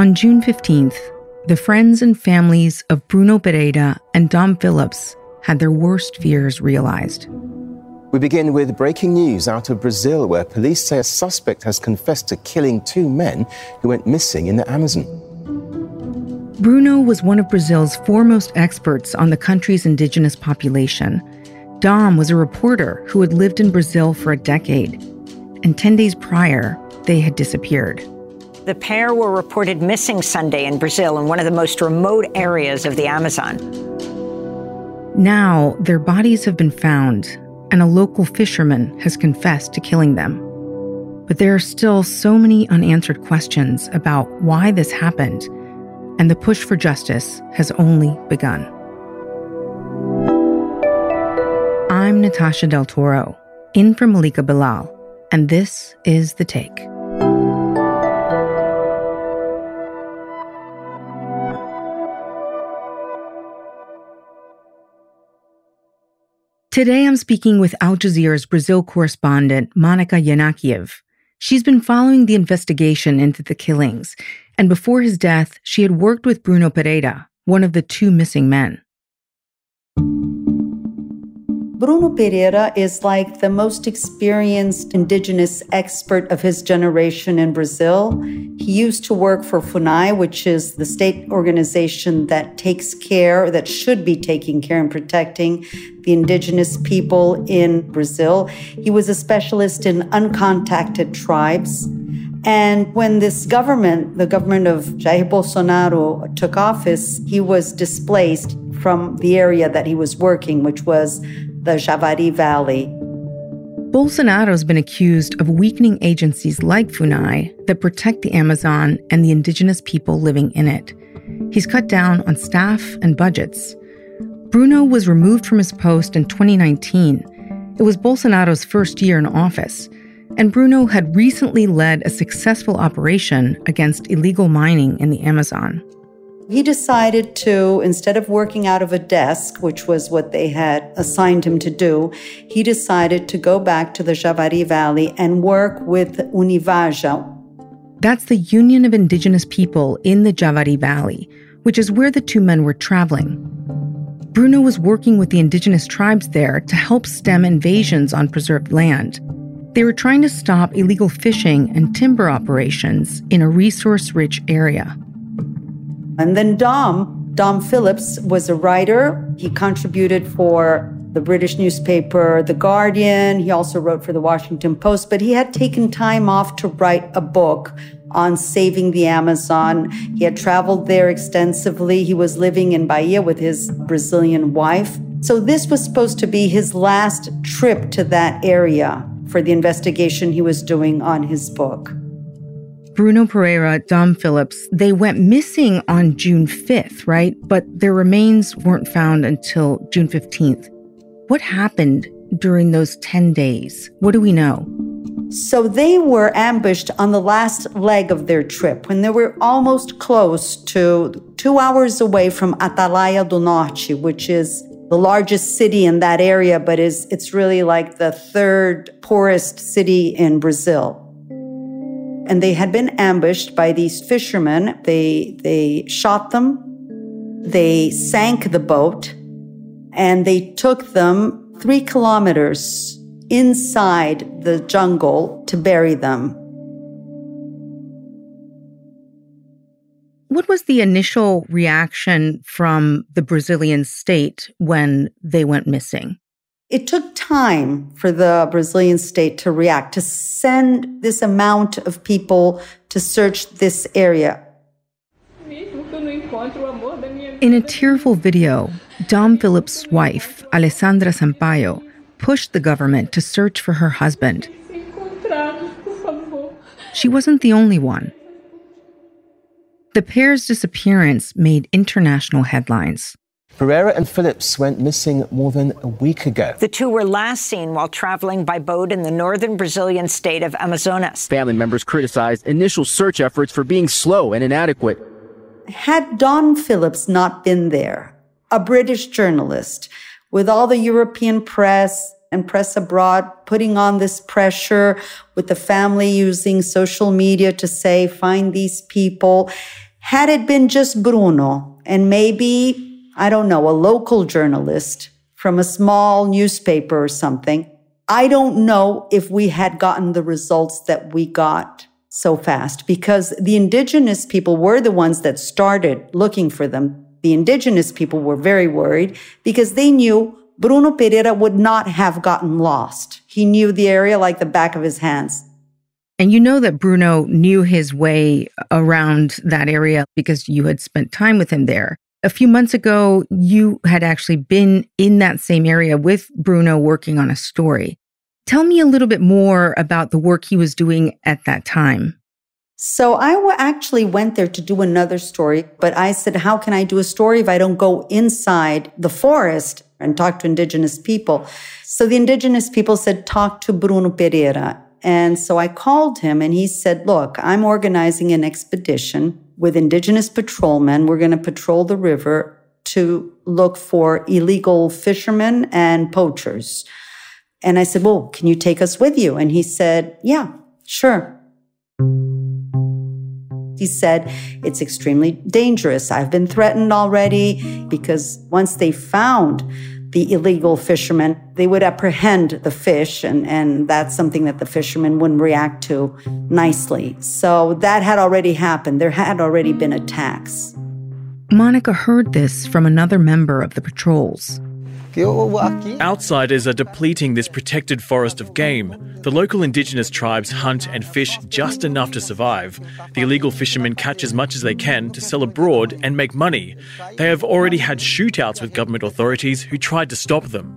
On June 15th, the friends and families of Bruno Pereira and Dom Phillips had their worst fears realized. We begin with breaking news out of Brazil, where police say a suspect has confessed to killing two men who went missing in the Amazon. Bruno was one of Brazil's foremost experts on the country's indigenous population. Dom was a reporter who had lived in Brazil for a decade, and 10 days prior, they had disappeared. The pair were reported missing Sunday in Brazil in one of the most remote areas of the Amazon. Now, their bodies have been found, and a local fisherman has confessed to killing them. But there are still so many unanswered questions about why this happened, and the push for justice has only begun. I'm Natasha Del Toro, in for Malika Bilal, and this is The Take. Today, I'm speaking with Al Jazeera's Brazil correspondent, Monica Yanakiew. She's been following the investigation into the killings, and before his death, she had worked with Bruno Pereira, one of the two missing men. Bruno Pereira is like the most experienced indigenous expert of his generation in Brazil. He used to work for FUNAI, which is the state organization that takes care, that should be taking care and protecting the indigenous people in Brazil. He was a specialist in uncontacted tribes. And when this government, the government of Jair Bolsonaro, took office, he was displaced from the area that he was working, which was the Javari Valley. Bolsonaro's been accused of weakening agencies like FUNAI that protect the Amazon and the indigenous people living in it. He's cut down on staff and budgets. Bruno was removed from his post in 2019. It was Bolsonaro's first year in office, and Bruno had recently led a successful operation against illegal mining in the Amazon. He decided to, instead of working out of a desk, which was what they had assigned him to do, he decided to go back to the Javari Valley and work with Univaja. That's the Union of Indigenous People in the Javari Valley, which is where the two men were traveling. Bruno was working with the indigenous tribes there to help stem invasions on preserved land. They were trying to stop illegal fishing and timber operations in a resource rich area. And then Dom, Dom Phillips was a writer. He contributed for the British newspaper The Guardian. He also wrote for the Washington Post, but he had taken time off to write a book on saving the Amazon. He had traveled there extensively. He was living in Bahia with his Brazilian wife. So this was supposed to be his last trip to that area for the investigation he was doing on his book. Bruno Pereira, Dom Phillips, they went missing on June 5th, right? But their remains weren't found until June 15th. What happened during those 10 days? What do we know? So they were ambushed on the last leg of their trip when they were almost close to two hours away from Atalaia do Norte, which is the largest city in that area, but is it's really like the third poorest city in Brazil and they had been ambushed by these fishermen. They, they shot them, they sank the boat, and they took them three kilometers inside the jungle to bury them. What was the initial reaction from the Brazilian state when they went missing? It took time for the Brazilian state to react, to send this amount of people to search this area. In a tearful video, Dom Phillips' wife, Alessandra Sampaio, pushed the government to search for her husband. She wasn't the only one. The pair's disappearance made international headlines. Pereira and Phillips went missing more than a week ago. The two were last seen while traveling by boat in the northern Brazilian state of Amazonas. Family members criticized initial search efforts for being slow and inadequate. Had Dom Phillips not been there, a British journalist, with all the European press and press abroad putting on this pressure, with the family using social media to say, find these people, Had it been just Bruno and maybe, I don't know, a local journalist from a small newspaper or something, I don't know if we had gotten the results that we got so fast because the indigenous people were the ones that started looking for them. The indigenous people were very worried because they knew Bruno Pereira would not have gotten lost. He knew the area like the back of his hands. And you know that Bruno knew his way around that area because you had spent time with him there. A few months ago, you had actually been in that same area with Bruno working on a story. Tell me a little bit more about the work he was doing at that time. So I actually went there to do another story, but I said, how can I do a story if I don't go inside the forest and talk to indigenous people? So the indigenous people said, talk to Bruno Pereira. And so I called him and he said, look, I'm organizing an expedition with indigenous patrolmen. We're going to patrol the river to look for illegal fishermen and poachers. And I said, well, can you take us with you? And he said, yeah, sure. He said, it's extremely dangerous. I've been threatened already because once they found the illegal fishermen, they would apprehend the fish, and, and that's something that the fishermen wouldn't react to nicely. So that had already happened. There had already been attacks. Monica heard this from another member of the patrols. Outsiders are depleting this protected forest of game. The local indigenous tribes hunt and fish just enough to survive. The illegal fishermen catch as much as they can to sell abroad and make money. They have already had shootouts with government authorities who tried to stop them.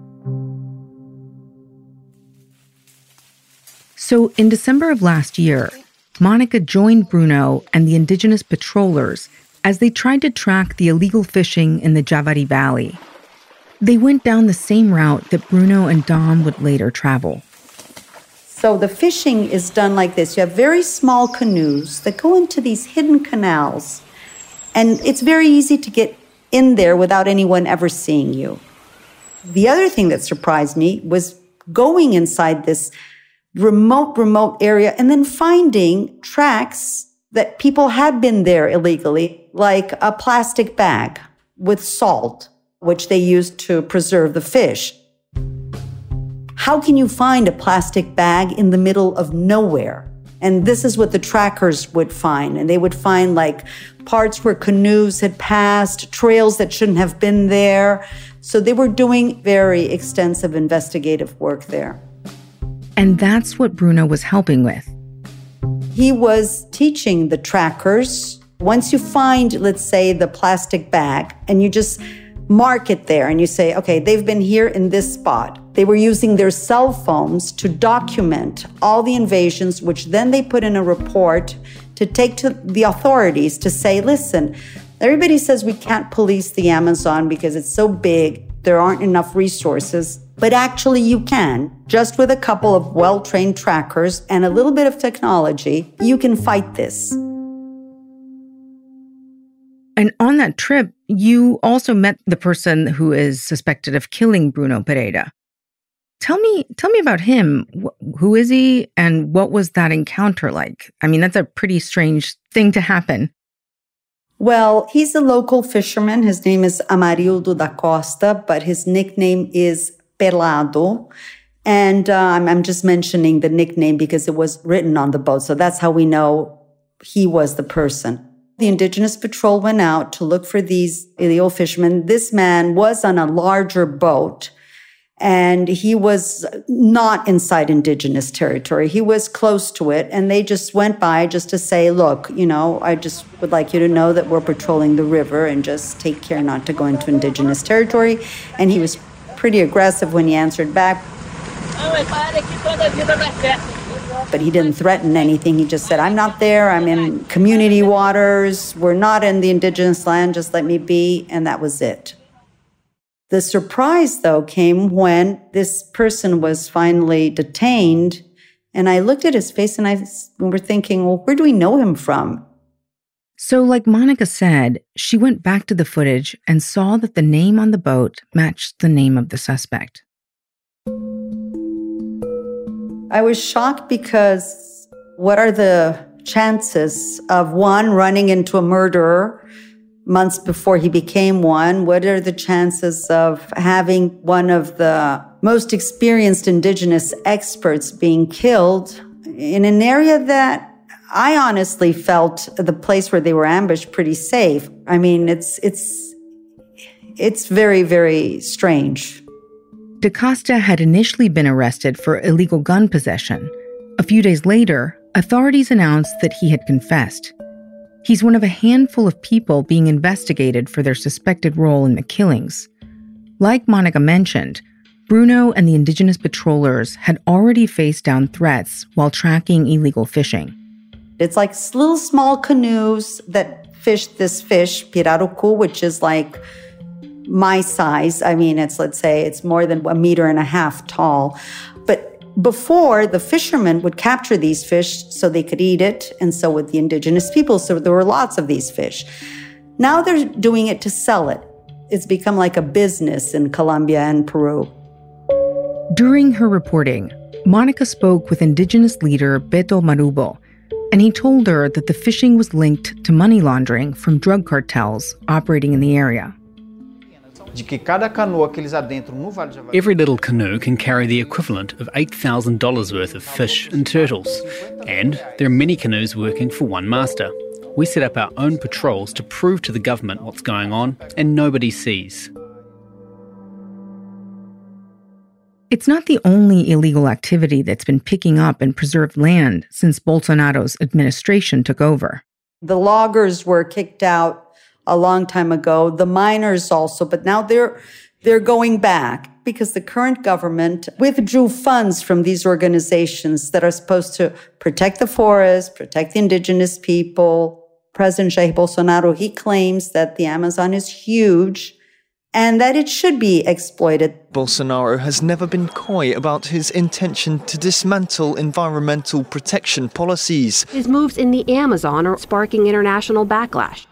So, in December of last year, Monica joined Bruno and the indigenous patrollers as they tried to track the illegal fishing in the Javari Valley. They went down the same route that Bruno and Dom would later travel. So the fishing is done like this. You have very small canoes that go into these hidden canals, and it's very easy to get in there without anyone ever seeing you. The other thing that surprised me was going inside this remote, remote area and then finding tracks that people had been there illegally, like a plastic bag with salt which they used to preserve the fish. How can you find a plastic bag in the middle of nowhere? And this is what the trackers would find. And they would find like parts where canoes had passed, trails that shouldn't have been there. So they were doing very extensive investigative work there. And that's what Bruno was helping with. He was teaching the trackers. Once you find, let's say, the plastic bag, and you just mark it there and you say, okay, they've been here in this spot. They were using their cell phones to document all the invasions, which then they put in a report to take to the authorities to say, listen, everybody says we can't police the Amazon because it's so big, there aren't enough resources. But actually, you can. Just with a couple of well trained trackers and a little bit of technology, you can fight this. And on that trip, you also met the person who is suspected of killing Bruno Pereira. Tell me, tell me about him. Who is he, and what was that encounter like? I mean, that's a pretty strange thing to happen. Well, he's a local fisherman. His name is Amarildo da Costa, but his nickname is Pelado. And uh, I'm just mentioning the nickname because it was written on the boat. So that's how we know he was the person. The Indigenous Patrol went out to look for these illegal fishermen. This man was on a larger boat and he was not inside indigenous territory. He was close to it, and they just went by just to say, Look, you know, I just would like you to know that we're patrolling the river and just take care not to go into indigenous territory. And he was pretty aggressive when he answered back but he didn't threaten anything. He just said, I'm not there. I'm in community waters. We're not in the indigenous land. Just let me be. And that was it. The surprise, though, came when this person was finally detained. And I looked at his face and I were thinking, well, where do we know him from? So, like Monica said, she went back to the footage and saw that the name on the boat matched the name of the suspect. I was shocked because what are the chances of one running into a murderer months before he became one? What are the chances of having one of the most experienced indigenous experts being killed in an area that I honestly felt the place where they were ambushed pretty safe. I mean, it's it's it's very very strange. DaCosta had initially been arrested for illegal gun possession. A few days later, authorities announced that he had confessed. He's one of a handful of people being investigated for their suspected role in the killings. Like Monica mentioned, Bruno and the indigenous patrollers had already faced down threats while tracking illegal fishing. It's like little small canoes that fish this fish, pirarucu, which is like my size. I mean, it's, let's say, it's more than a meter and a half tall. But before, the fishermen would capture these fish so they could eat it, and so would the indigenous people. So there were lots of these fish. Now they're doing it to sell it. It's become like a business in Colombia and Peru. During her reporting, Monica spoke with indigenous leader Beto Marubo, and he told her that the fishing was linked to money laundering from drug cartels operating in the area. Every little canoe can carry the equivalent of $8,000 worth of fish and turtles, and there are many canoes working for one master. We set up our own patrols to prove to the government what's going on, and nobody sees. It's not the only illegal activity that's been picking up in preserved land since Bolsonaro's administration took over. The loggers were kicked out a long time ago, the miners also, but now they're, they're going back because the current government withdrew funds from these organizations that are supposed to protect the forest, protect the indigenous people. President Jair Bolsonaro, he claims that the Amazon is huge and that it should be exploited. Bolsonaro has never been coy about his intention to dismantle environmental protection policies. His moves in the Amazon are sparking international backlash.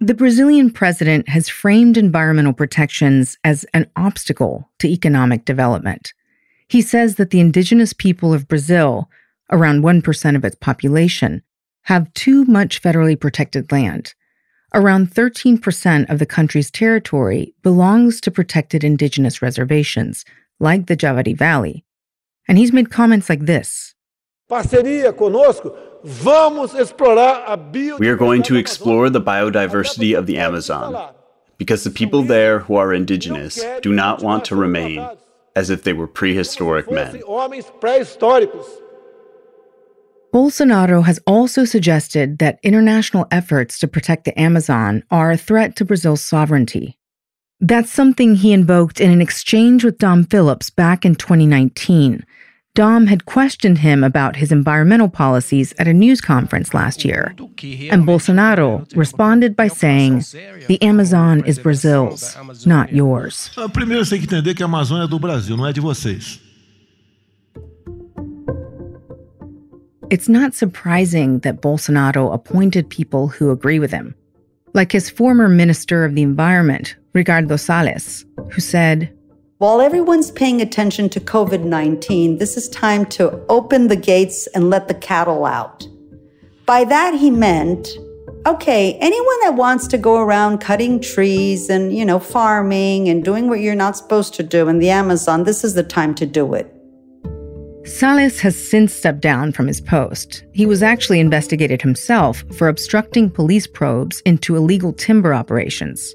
The Brazilian president has framed environmental protections as an obstacle to economic development. He says that the indigenous people of Brazil, around 1% of its population, have too much federally protected land. Around 13% of the country's territory belongs to protected indigenous reservations, like the Javari Valley. And he's made comments like this Parceria conosco we are going to explore the biodiversity of the Amazon because the people there who are indigenous do not want to remain as if they were prehistoric men. Bolsonaro has also suggested that international efforts to protect the Amazon are a threat to Brazil's sovereignty. That's something he invoked in an exchange with Dom Phillips back in 2019 Dom had questioned him about his environmental policies at a news conference last year. And Bolsonaro responded by saying, The Amazon is Brazil's, not yours. Ah, primeiro tem que entender que a Amazônia é do Brasil, não é de vocês. It's not surprising that Bolsonaro appointed people who agree with him, like his former Minister of the Environment, Ricardo Salles, who said, while everyone's paying attention to COVID 19, this is time to open the gates and let the cattle out. By that, he meant okay, anyone that wants to go around cutting trees and, you know, farming and doing what you're not supposed to do in the Amazon, this is the time to do it. Salles has since stepped down from his post. He was actually investigated himself for obstructing police probes into illegal timber operations.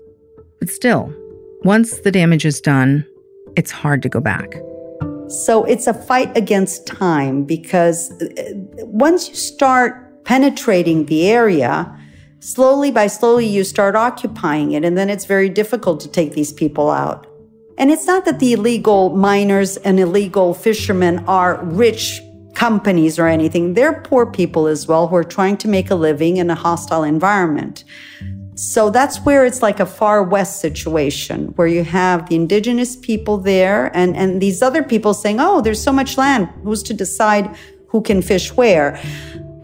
But still, once the damage is done, it's hard to go back. So it's a fight against time because uh, once you start penetrating the area, slowly by slowly you start occupying it, and then it's very difficult to take these people out. And it's not that the illegal miners and illegal fishermen are rich companies or anything. They're poor people as well who are trying to make a living in a hostile environment. So that's where it's like a far west situation where you have the indigenous people there and, and these other people saying, oh, there's so much land. Who's to decide who can fish where?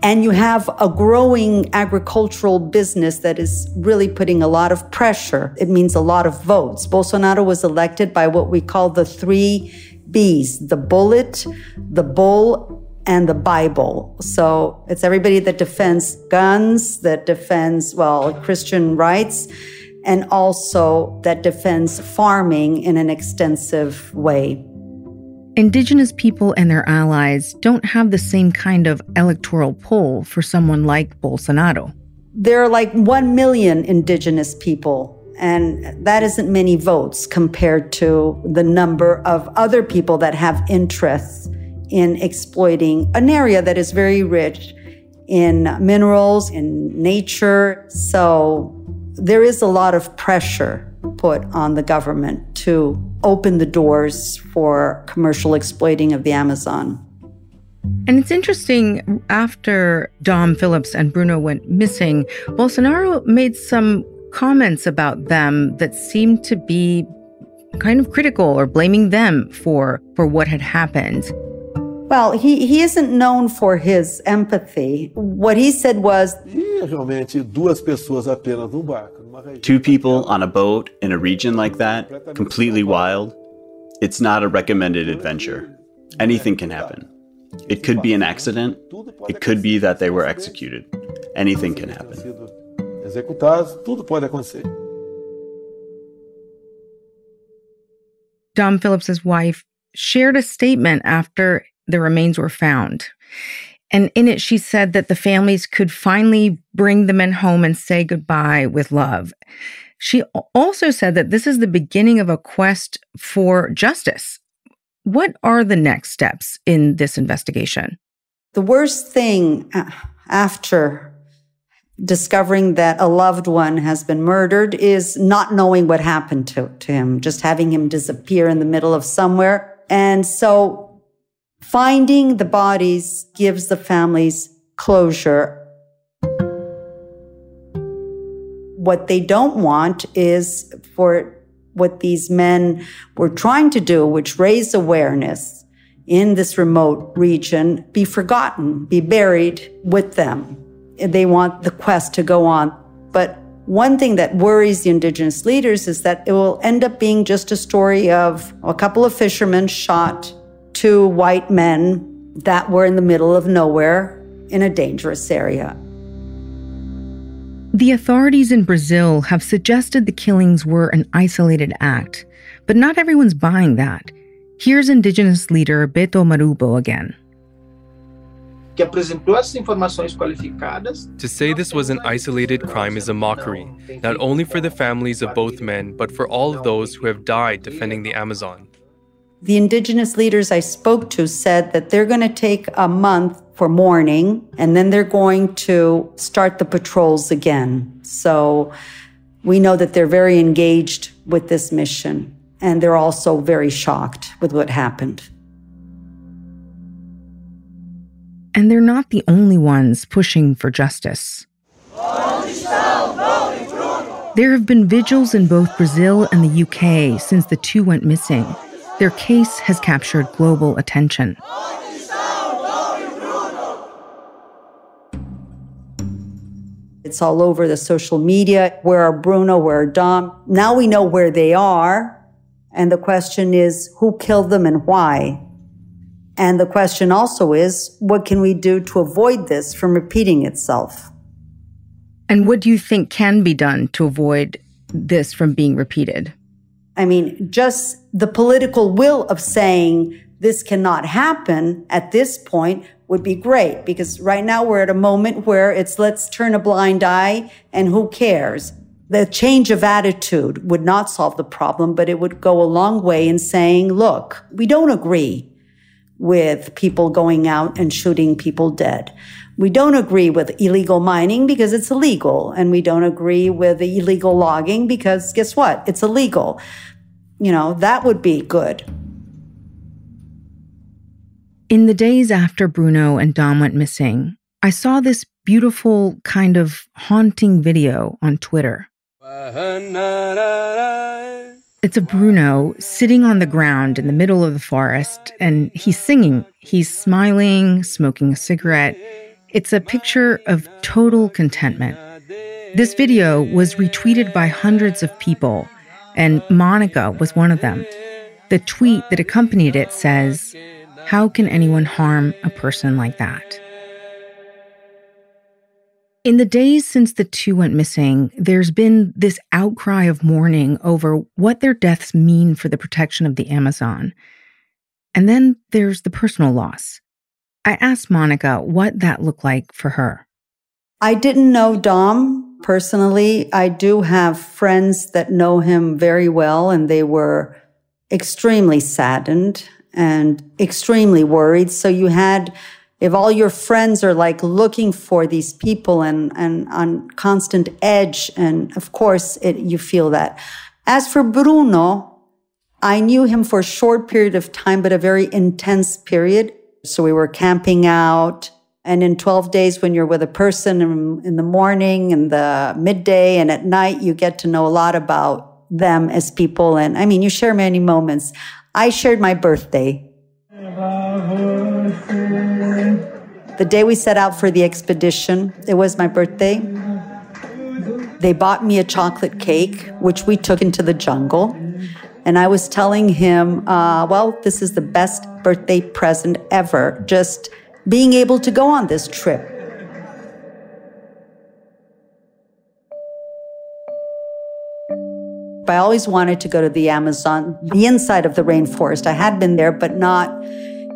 And you have a growing agricultural business that is really putting a lot of pressure. It means a lot of votes. Bolsonaro was elected by what we call the three B's the bullet, the bull, and the Bible. So it's everybody that defends guns, that defends, well, Christian rights, and also that defends farming in an extensive way. Indigenous people and their allies don't have the same kind of electoral pull for someone like Bolsonaro. There are like 1 million indigenous people, and that isn't many votes compared to the number of other people that have interests in exploiting an area that is very rich in minerals, in nature. So there is a lot of pressure put on the government to open the doors for commercial exploiting of the Amazon. And it's interesting, after Dom Phillips and Bruno went missing, Bolsonaro made some comments about them that seemed to be kind of critical or blaming them for, for what had happened. Well, he, he isn't known for his empathy. What he said was Two people on a boat in a region like that, completely wild, it's not a recommended adventure. Anything can happen. It could be an accident, it could be that they were executed. Anything can happen. Dom Phillips's wife shared a statement after the remains were found. And in it, she said that the families could finally bring the men home and say goodbye with love. She also said that this is the beginning of a quest for justice. What are the next steps in this investigation? The worst thing uh, after discovering that a loved one has been murdered is not knowing what happened to, to him, just having him disappear in the middle of somewhere. And so Finding the bodies gives the families closure. What they don't want is for what these men were trying to do, which raise awareness in this remote region, be forgotten, be buried with them. They want the quest to go on. But one thing that worries the indigenous leaders is that it will end up being just a story of a couple of fishermen shot two white men that were in the middle of nowhere in a dangerous area. The authorities in Brazil have suggested the killings were an isolated act, but not everyone's buying that. Here's indigenous leader Beto Marubo again. To say this was an isolated crime is a mockery, not only for the families of both men, but for all of those who have died defending the Amazon. The indigenous leaders I spoke to said that they're going to take a month for mourning and then they're going to start the patrols again. So we know that they're very engaged with this mission and they're also very shocked with what happened. And they're not the only ones pushing for justice. There have been vigils in both Brazil and the UK since the two went missing. Their case has captured global attention. It's all over the social media. Where are Bruno? Where are Dom? Now we know where they are. And the question is, who killed them and why? And the question also is, what can we do to avoid this from repeating itself? And what do you think can be done to avoid this from being repeated? I mean, just the political will of saying this cannot happen at this point would be great because right now we're at a moment where it's let's turn a blind eye and who cares? The change of attitude would not solve the problem, but it would go a long way in saying, look, we don't agree with people going out and shooting people dead. We don't agree with illegal mining because it's illegal. And we don't agree with illegal logging because guess what? It's illegal. You know, that would be good. In the days after Bruno and Dom went missing, I saw this beautiful, kind of haunting video on Twitter. It's a Bruno sitting on the ground in the middle of the forest, and he's singing. He's smiling, smoking a cigarette. It's a picture of total contentment. This video was retweeted by hundreds of people, and Monica was one of them. The tweet that accompanied it says, How can anyone harm a person like that? In the days since the two went missing, there's been this outcry of mourning over what their deaths mean for the protection of the Amazon. And then there's the personal loss. I asked Monica what that looked like for her. I didn't know Dom personally. I do have friends that know him very well, and they were extremely saddened and extremely worried. So you had if all your friends are like looking for these people and, and on constant edge, and of course it, you feel that. As for Bruno, I knew him for a short period of time, but a very intense period. So we were camping out. And in 12 days, when you're with a person in, in the morning and the midday and at night, you get to know a lot about them as people. And I mean, you share many moments. I shared my birthday the day we set out for the expedition, it was my birthday. They bought me a chocolate cake, which we took into the jungle. And I was telling him, uh, well, this is the best birthday present ever, just being able to go on this trip. I always wanted to go to the Amazon, the inside of the rainforest. I had been there, but not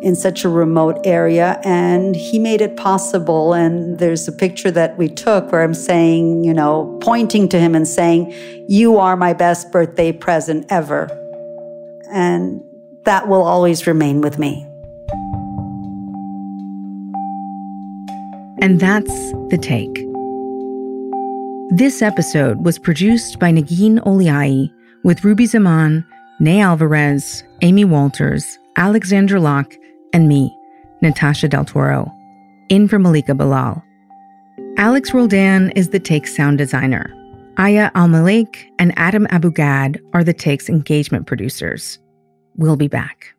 in such a remote area. And he made it possible. And there's a picture that we took where I'm saying, you know, pointing to him and saying, You are my best birthday present ever. And that will always remain with me. And that's the take. This episode was produced by Negin Owliaei with Ruby Zaman, Ney Alvarez, Amy Walters, Alexandra Locke, and me, Natasha Del Toro. In for Malika Bilal. Alex Roldan is the Take's sound designer. Aya Elmileik and Adam Abou-Gad are the Take's engagement producers. We'll be back.